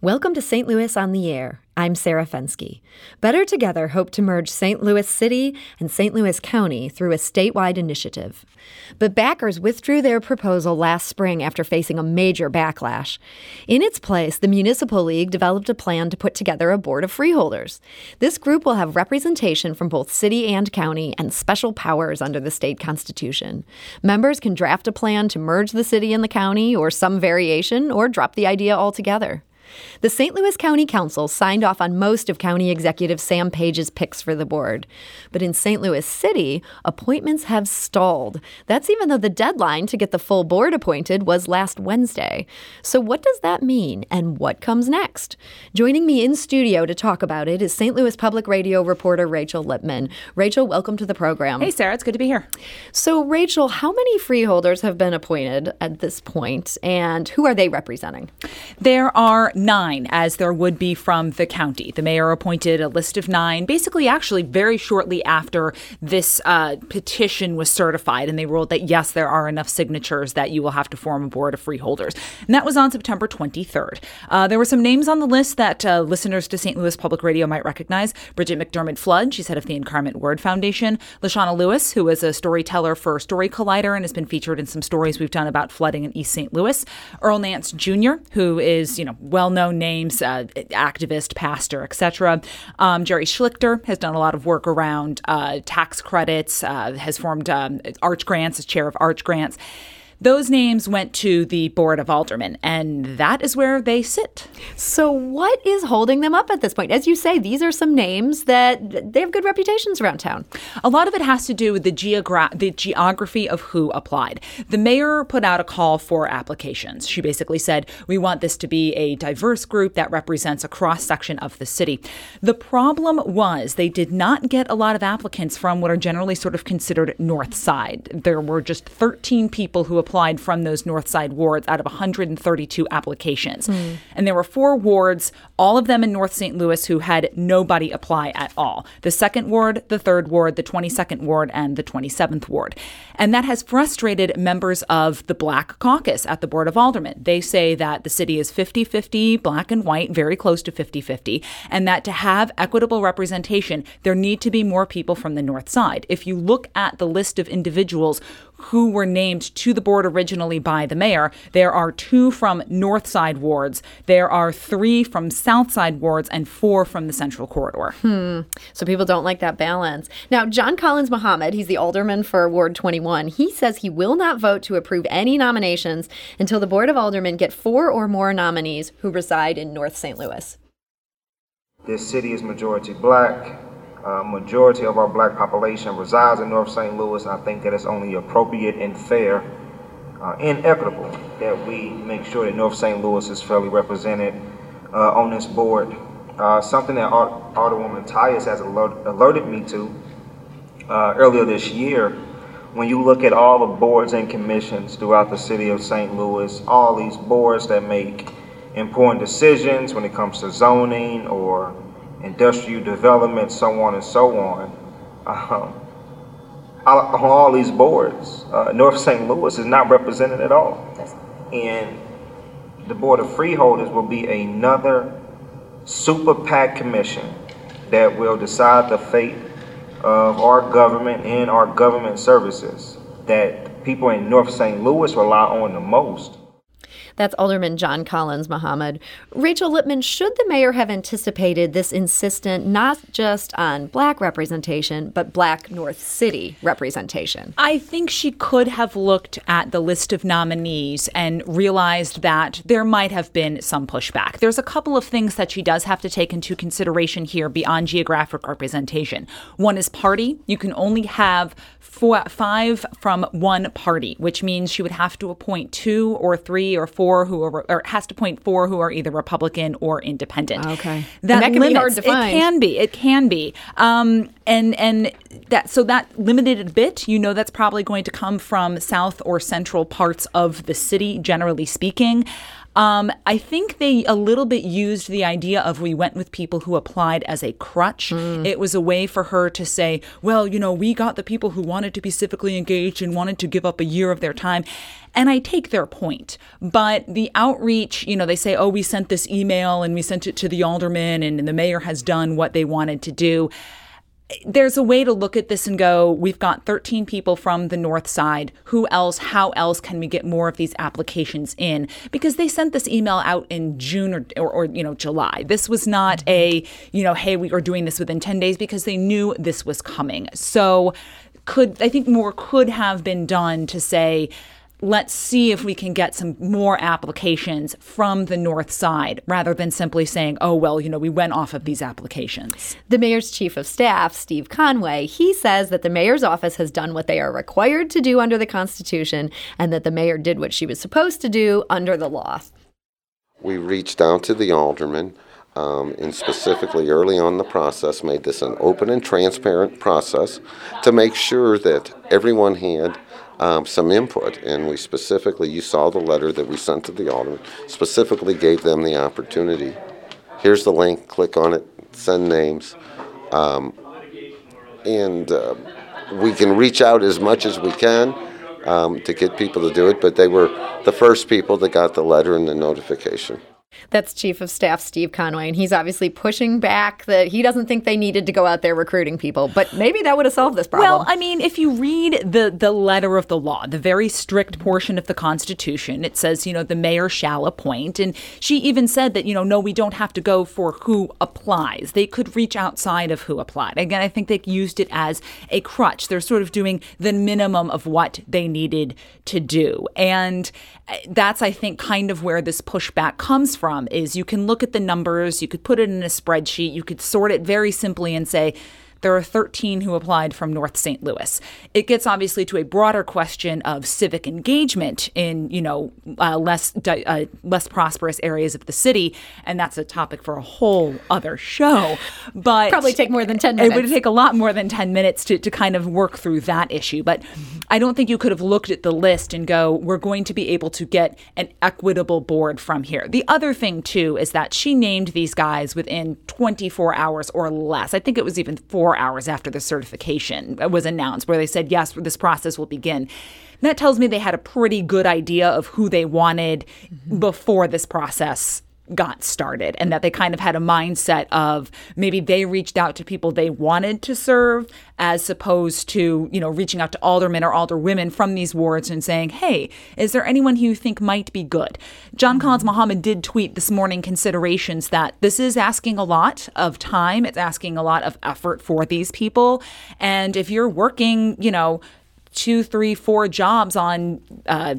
Welcome to St. Louis on the Air. I'm Sarah Fenske. Better Together hope to merge St. Louis City and St. Louis County through a statewide initiative. But backers withdrew their proposal last spring after facing a major backlash. In its place, the Municipal League developed a plan to put together a board of freeholders. This group will have representation from both city and county and special powers under the state constitution. Members can draft a plan to merge the city and the county or some variation or drop the idea altogether. The St. Louis County Council signed off on most of County Executive Sam Page's picks for the board. But in St. Louis City, appointments have stalled. That's even though the deadline to get the full board appointed was last Wednesday. So, what does that mean and what comes next? Joining me in studio to talk about it is St. Louis Public Radio reporter Rachel Lippmann. Rachel, welcome to the program. Hey, Sarah, it's good to be here. So, Rachel, how many freeholders have been appointed at this point, and who are they representing? There are nine, as there would be from the county. The mayor appointed a list of nine, basically, actually, very shortly after this uh, petition was certified, and they ruled that yes, there are enough signatures that you will have to form a board of freeholders. And that was on September 23rd. Uh, there were some names on the list that uh, listeners to St. Louis Public Radio might recognize Bridget McDermott Flood, she's head of the Incarnate Word Foundation, Lashana Lewis, who is a storyteller for Story Collider and has been featured in some stories we've done about flooding in East St. Louis, Earl Nance Jr., who is, you know, well well-known names, uh, activist, pastor, etc. Um, Jerry Schlichter has done a lot of work around uh, tax credits, uh, has formed um, Arch Grants as chair of Arch Grants. Those names went to the Board of Aldermen, and that is where they sit. So, what is holding them up at this point? As you say, these are some names that they have good reputations around town. A lot of it has to do with the, geogra- the geography of who applied. The mayor put out a call for applications. She basically said, We want this to be a diverse group that represents a cross section of the city. The problem was they did not get a lot of applicants from what are generally sort of considered North Side. There were just 13 people who applied from those North Side wards out of 132 applications. Mm. And there were four wards, all of them in North St. Louis, who had nobody apply at all the second ward, the third ward, the 22nd ward, and the 27th ward. And that has frustrated members of the Black Caucus at the Board of Aldermen. They say that the city is 50 50 black and white, very close to 50 50, and that to have equitable representation, there need to be more people from the North Side. If you look at the list of individuals who were named to the board originally by the mayor. There are two from North Side wards, there are three from South Side wards, and four from the Central Corridor. Hmm. So people don't like that balance. Now, John Collins Muhammad, he's the alderman for Ward 21, he says he will not vote to approve any nominations until the Board of Aldermen get four or more nominees who reside in North St. Louis. This city is majority black. Uh, majority of our black population resides in North St. Louis, and I think that it's only appropriate and fair uh, and equitable that we make sure that North St. Louis is fairly represented uh, on this board. Uh, something that Alderwoman Tyus has alert, alerted me to uh, earlier this year, when you look at all the boards and commissions throughout the city of St. Louis, all these boards that make important decisions when it comes to zoning or industrial development, so on and so on. Um, on all these boards, uh, North St. Louis is not represented at all. And the Board of Freeholders will be another super PAC commission that will decide the fate of our government and our government services that people in North St. Louis rely on the most. That's Alderman John Collins Muhammad. Rachel Lippmann, should the mayor have anticipated this insistent not just on black representation, but black North City representation? I think she could have looked at the list of nominees and realized that there might have been some pushback. There's a couple of things that she does have to take into consideration here beyond geographic representation. One is party. You can only have four, five from one party, which means she would have to appoint two or three or four four who are, or has to point four who are either Republican or independent. Okay, that, that can limits, be hard to find. It can be. It can be. Um, and and that so that limited a bit. You know, that's probably going to come from south or central parts of the city, generally speaking. Um, I think they a little bit used the idea of we went with people who applied as a crutch. Mm. It was a way for her to say, well, you know, we got the people who wanted to be civically engaged and wanted to give up a year of their time. And I take their point. But the outreach, you know, they say, oh, we sent this email and we sent it to the alderman and, and the mayor has done what they wanted to do there's a way to look at this and go, we've got 13 people from the north side. Who else? How else can we get more of these applications in? Because they sent this email out in June or, or, or, you know, July. This was not a, you know, hey, we are doing this within 10 days because they knew this was coming. So could, I think more could have been done to say, let's see if we can get some more applications from the north side rather than simply saying, oh, well, you know, we went off of these applications. The mayor's chief of staff, Steve Conway, he says that the mayor's office has done what they are required to do under the Constitution and that the mayor did what she was supposed to do under the law. We reached out to the alderman. Um, and specifically early on the process made this an open and transparent process to make sure that everyone had um, some input, and we specifically, you saw the letter that we sent to the alderman, specifically gave them the opportunity. Here's the link, click on it, send names. Um, and uh, we can reach out as much as we can um, to get people to do it, but they were the first people that got the letter and the notification. That's Chief of Staff Steve Conway, and he's obviously pushing back that he doesn't think they needed to go out there recruiting people, but maybe that would have solved this problem. Well, I mean, if you read the the letter of the law, the very strict portion of the Constitution, it says, you know, the mayor shall appoint, and she even said that, you know, no, we don't have to go for who applies. They could reach outside of who applied. Again, I think they used it as a crutch. They're sort of doing the minimum of what they needed to do, and eh, that's I think kind of where this pushback comes from is you can look at the numbers, you could put it in a spreadsheet, you could sort it very simply and say there are 13 who applied from North St. Louis. It gets obviously to a broader question of civic engagement in, you know, uh, less uh, less prosperous areas of the city, and that's a topic for a whole other show. But probably take more than 10 minutes. It would take a lot more than 10 minutes to, to kind of work through that issue. But I don't think you could have looked at the list and go, we're going to be able to get an equitable board from here. The other thing too is that she named these guys within 24 hours or less. I think it was even four hours after the certification was announced, where they said, yes, this process will begin. That tells me they had a pretty good idea of who they wanted mm-hmm. before this process got started and that they kind of had a mindset of maybe they reached out to people they wanted to serve as opposed to you know reaching out to aldermen or alderwomen from these wards and saying hey is there anyone who you think might be good? John collins muhammad did tweet this morning considerations that this is asking a lot of time. It's asking a lot of effort for these people. And if you're working you know two three four jobs on uh,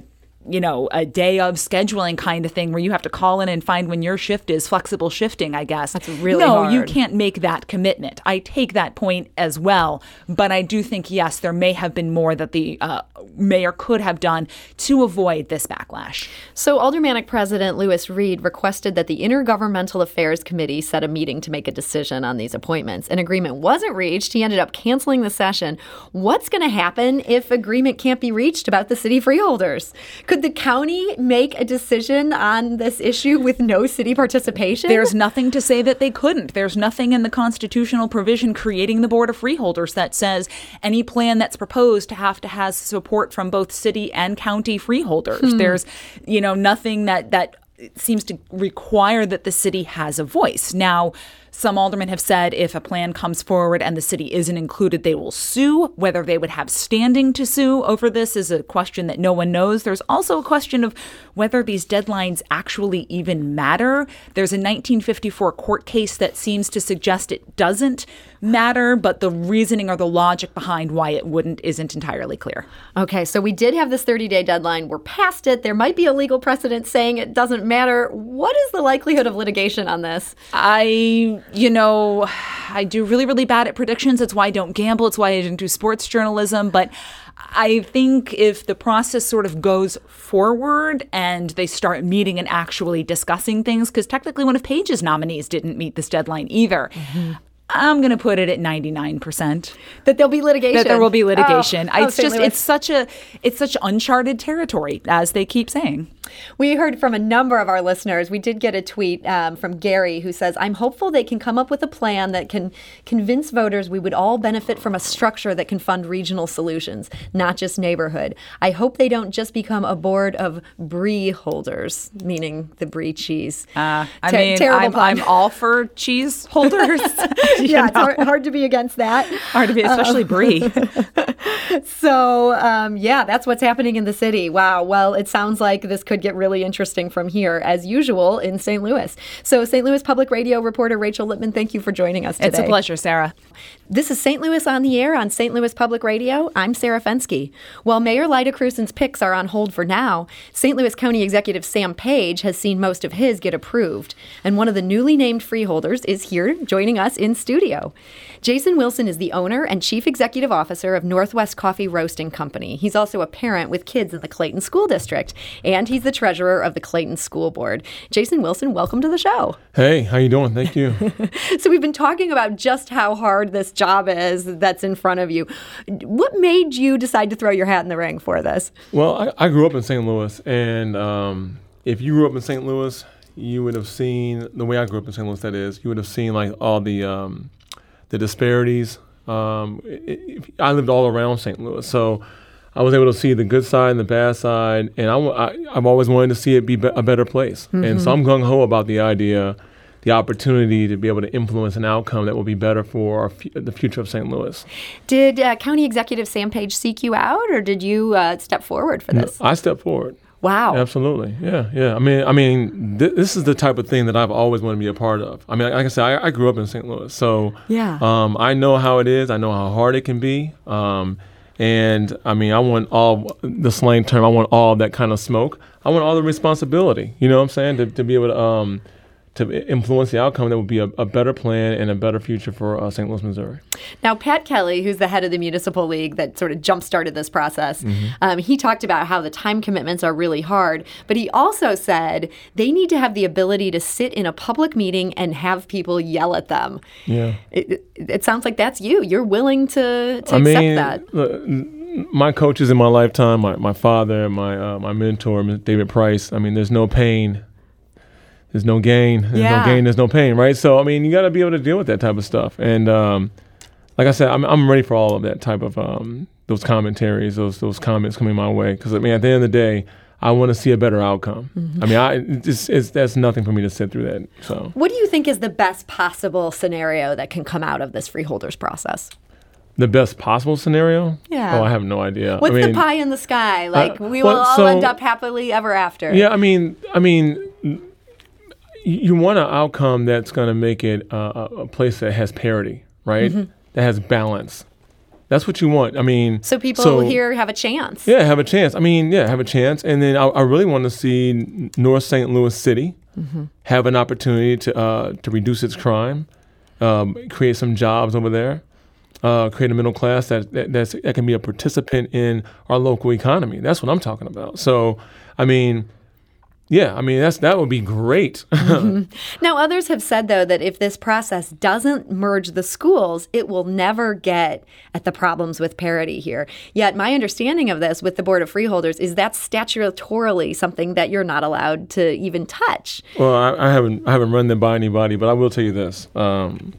you know, a day of scheduling kind of thing where you have to call in and find when your shift is flexible shifting, I guess. That's really no, hard. you can't make that commitment. I take that point as well, but I do think yes, there may have been more that the uh, mayor could have done to avoid this backlash. So Aldermanic President Lewis Reed requested that the Intergovernmental Affairs Committee set a meeting to make a decision on these appointments. An agreement wasn't reached. He ended up canceling the session. What's going to happen if agreement can't be reached about the city freeholders? Could the county make a decision on this issue with no city participation? There's nothing to say that they couldn't. There's nothing in the constitutional provision creating the Board of Freeholders that says any plan that's proposed to have to have support from both city and county freeholders. Hmm. There's, you know, nothing that that seems to require that the city has a voice. Now, some aldermen have said if a plan comes forward and the city isn't included, they will sue. Whether they would have standing to sue over this is a question that no one knows. There's also a question of whether these deadlines actually even matter. There's a 1954 court case that seems to suggest it doesn't matter, but the reasoning or the logic behind why it wouldn't isn't entirely clear. Okay, so we did have this 30 day deadline. We're past it. There might be a legal precedent saying it doesn't matter. What is the likelihood of litigation on this? I, you know, I do really, really bad at predictions. It's why I don't gamble. It's why I didn't do sports journalism. But I think if the process sort of goes forward and they start meeting and actually discussing things, because technically one of Page's nominees didn't meet this deadline either. Mm-hmm. I'm going to put it at 99%. That there'll be litigation. That there will be oh, litigation. Oh, it's oh, just it's such a it's such uncharted territory as they keep saying. We heard from a number of our listeners. We did get a tweet um, from Gary who says, I'm hopeful they can come up with a plan that can convince voters we would all benefit from a structure that can fund regional solutions, not just neighborhood. I hope they don't just become a board of brie holders, meaning the brie cheese. Uh, I Ter- mean, I'm, I'm, all for cheese holders. yeah, it's hard, hard, to be against that. Hard to be, especially uh, brie. so, um, yeah, that's what's happening in the city. Wow. Well, it sounds like this could get really interesting from here, as usual, in St. Louis. So, St. Louis Public Radio reporter Rachel Lippmann, thank you for joining us today. It's a pleasure, Sarah. This is St. Louis on the Air on St. Louis Public Radio. I'm Sarah Fenske. While Mayor Lyda Krewson's picks are on hold for now, St. Louis County Executive Sam Page has seen most of his get approved. And one of the newly named freeholders is here joining us in studio. Jason Wilson is the owner and chief executive officer of Northwest Coffee Roasting Company. He's also a parent with kids in the Clayton School District, and he's the treasurer of the Clayton School Board. Jason Wilson, welcome to the show. Hey, how you doing? Thank you. so we've been talking about just how hard this job is that's in front of you. What made you decide to throw your hat in the ring for this? Well, I, I grew up in St. Louis, and um, if you grew up in St. Louis, you would have seen the way I grew up in St. Louis. That is, you would have seen like all the um, the disparities. Um, it, it, I lived all around St. Louis, so I was able to see the good side and the bad side, and I, I, have always wanted to see it be a better place. Mm-hmm. And so I'm gung ho about the idea, the opportunity to be able to influence an outcome that will be better for the future of St. Louis. Did uh, County Executive Sam Page seek you out, or did you uh, step forward for this? No, I stepped forward. Wow. Absolutely. Yeah. Yeah. I mean, I mean, th- this is the type of thing that I've always wanted to be a part of. I mean, like I said, I, I grew up in St. Louis, so yeah. Um, I know how it is. I know how hard it can be. Um, and I mean, I want all the slang term. I want all that kind of smoke. I want all the responsibility. You know what I'm saying? To, to be able to um, to influence the outcome that would be a, a better plan and a better future for uh, St. Louis, Missouri. Now, Pat Kelly, who's the head of the Municipal League that sort of jump started this process, mm-hmm. um, he talked about how the time commitments are really hard, but he also said they need to have the ability to sit in a public meeting and have people yell at them. Yeah. It, it, sounds like that's you. You're willing to, to I accept mean, that. Look, my coaches in my lifetime, my, my father, my uh, my mentor, David Price. I mean, there's no pain there's no gain. There's yeah. no gain. There's no pain, right? So I mean, you got to be able to deal with that type of stuff. And um, like I said, I'm I'm ready for all of that type of um, those commentaries, those those comments coming my way. Because I mean, at the end of the day, I want to see a better outcome. Mm-hmm. I mean, I it's, it's that's nothing for me to sit through that. So, what do you think is the best possible scenario that can come out of this freeholders process? The best possible scenario? Yeah. Oh, I have no idea. What's I mean, the pie in the sky? Uh, like uh, we will all so, end up happily ever after. Yeah, I mean, I mean, you want an outcome that's going to make it uh, a place that has parity, right? Mm-hmm. That has balance. That's what you want. I mean, so people so, here have a chance. Yeah, have a chance. I mean, yeah, have a chance. And then I, I really want to see North St. Louis City mm-hmm. have an opportunity to uh, to reduce its crime, um, create some jobs over there, uh, create a middle class that, that that can be a participant in our local economy. That's what I'm talking about. So, I mean yeah, I mean that's that would be great. mm-hmm. Now, others have said though that if this process doesn't merge the schools, it will never get at the problems with parity here. Yet, my understanding of this with the Board of Freeholders is that's statutorily something that you're not allowed to even touch. Well, I, I haven't I haven't run them by anybody, but I will tell you this: um,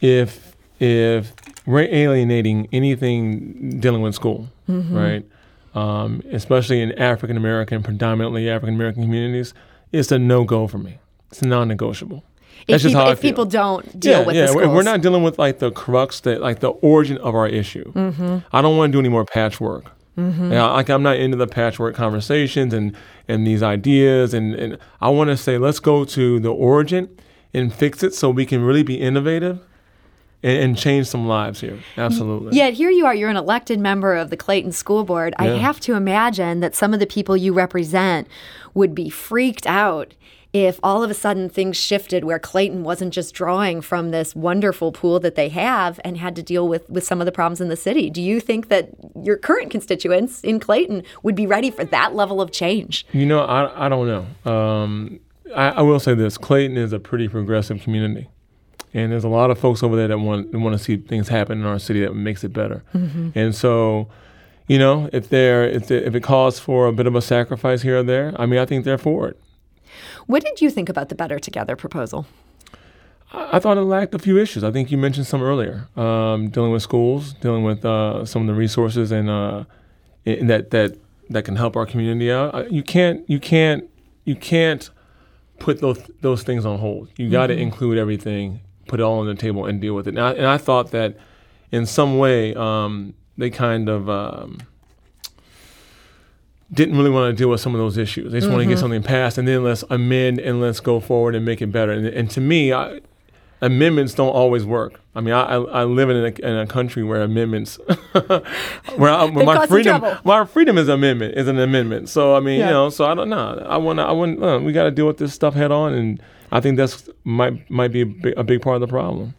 if if we're alienating anything dealing with school, mm-hmm. right? Um, especially in African American, predominantly African American communities, it's a no go for me. It's non negotiable. That's if, people, if people, don't deal yeah, with yeah, the we're not dealing with like the crux, that like the origin of our issue. Mm-hmm. I don't want to do any more patchwork. Mm-hmm. like I'm not into the patchwork conversations and and these ideas, and and I want to say let's go to the origin and fix it so we can really be innovative and, and change some lives here. Absolutely. Yet here you are, you're an elected member of the Clayton School Board. Yeah. I have to imagine that some of the people you represent would be freaked out if all of a sudden things shifted where Clayton wasn't just drawing from this wonderful pool that they have and had to deal with, with some of the problems in the city. Do you think that your current constituents in Clayton would be ready for that level of change? You know, I, I don't know. Um, I, I will say this Clayton is a pretty progressive community. And there's a lot of folks over there that want want to see things happen in our city that makes it better. Mm-hmm. And so, you know, if they're if, if it calls for a bit of a sacrifice here or there, I mean, I think they're for it. What did you think about the Better Together proposal? I, I thought it lacked a few issues. I think you mentioned some earlier, um, dealing with schools, dealing with uh, some of the resources and uh, in that that that can help our community out. You can't you can't you can't put those those things on hold. You got to mm-hmm. include everything, put it all on the table, and deal with it. And I, and I thought that in some way um, they kind of um, didn't really want to deal with some of those issues. They just mm-hmm. want to get something passed, and then let's amend and let's go forward and make it better. And, and to me, I, amendments don't always work. I mean, I, I live in a, in a country where amendments, where, I, where my freedom, my freedom is amendment is an amendment. So I mean, yeah. you know, so I don't know. I want to, I want uh, we got to deal with this stuff head on, and I think that's might might be a big, a big part of the problem.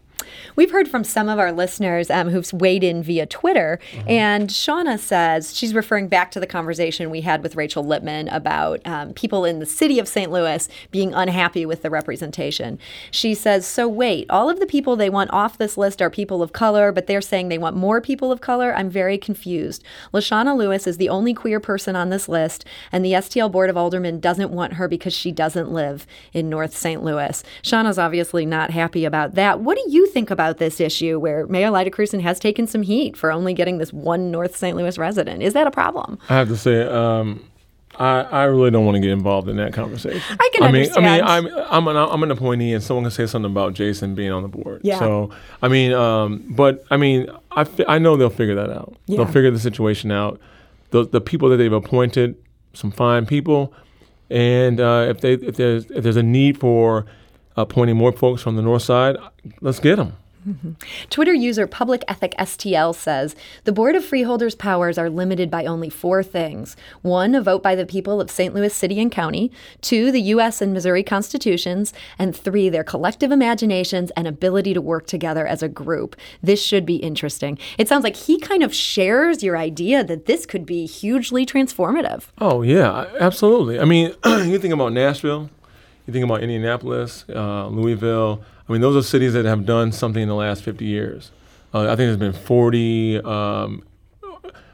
We've heard from some of our listeners um, who've weighed in via Twitter, mm-hmm. and Shauna says she's referring back to the conversation we had with Rachel Lippmann about um, people in the city of St. Louis being unhappy with the representation. She says, So wait, all of the people they want off this list are people of color, but they're saying they want more people of color? I'm very confused. Lashana Lewis is the only queer person on this list, and the STL Board of Aldermen doesn't want her because she doesn't live in North St. Louis. Shauna's obviously not happy about that. What do you think about this issue where Mayor Lyda Krewson has taken some heat for only getting this one North St. Louis resident. Is that a problem? I have to say, um, I, I really don't want to get involved in that conversation. I can I mean, understand. I mean, I'm I'm an, I'm an appointee, and someone can say something about Jason being on the board. Yeah. So I mean, um, but I mean, I, fi- I know they'll figure that out. Yeah. They'll figure the situation out. The the people that they've appointed, some fine people, and uh, if they if there's if there's a need for appointing more folks from the north side, let's get them. Mm-hmm. Twitter user Public Ethic STL says the Board of Freeholders' powers are limited by only four things one, a vote by the people of St. Louis City and County, two, the U.S. and Missouri constitutions, and three, their collective imaginations and ability to work together as a group. This should be interesting. It sounds like he kind of shares your idea that this could be hugely transformative. Oh, yeah, absolutely. I mean, you think about Nashville, you think about Indianapolis, uh, Louisville. I mean, those are cities that have done something in the last 50 years. Uh, I think there's been 40, um,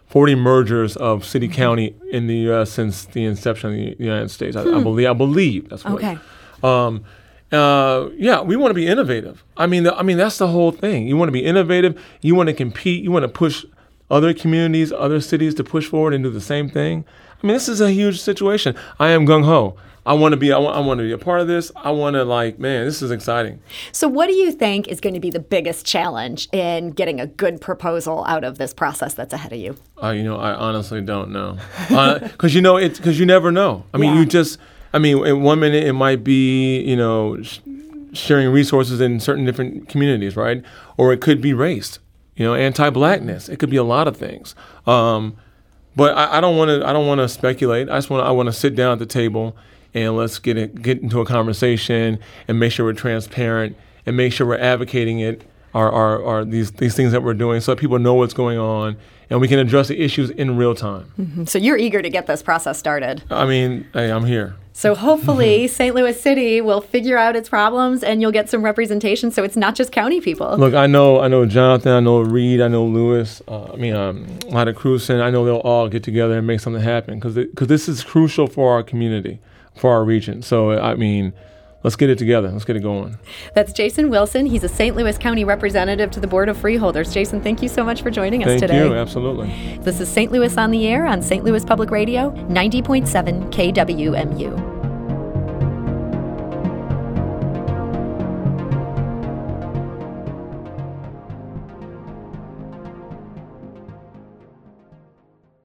40 mergers of city mm-hmm. county in the U.S. since the inception of the United States. I, hmm. I believe. I believe that's what. Okay. Um, uh, yeah, we want to be innovative. I mean, the, I mean that's the whole thing. You want to be innovative. You want to compete. You want to push other communities, other cities to push forward and do the same thing. I mean, this is a huge situation. I am gung ho. I want to be I want, I want to be a part of this. I want to like, man, this is exciting. So what do you think is going to be the biggest challenge in getting a good proposal out of this process that's ahead of you? Uh, you know, I honestly don't know. Because uh, you know, it's because you never know. I mean, yeah. you just I mean, in one minute it might be, you know, sh- sharing resources in certain different communities, right? Or it could be race, you know, anti-blackness. It could be a lot of things. Um, but I, I don't want to. I don't want to speculate. I just want. I want to sit down at the table and let's get it, get into a conversation and make sure we're transparent and make sure we're advocating it our, our, our these these things that we're doing so that people know what's going on and we can address the issues in real time. Mm-hmm. So you're eager to get this process started. I mean, hey, I'm here. So hopefully St. Louis City will figure out its problems and you'll get some representation so it's not just county people. Look, I know I know Jonathan, I know Reed, I know Lewis, uh, I mean um, Lyda Krewson, I know they'll all get together and make something happen because because this is crucial for our community for our region. So, I mean, let's get it together. Let's get it going. That's Jason Wilson. He's a St. Louis County representative to the Board of Freeholders. Jason, thank you so much for joining us thank today. Thank you, absolutely. This is St. Louis on the Air on St. Louis Public Radio, 90.7 KWMU.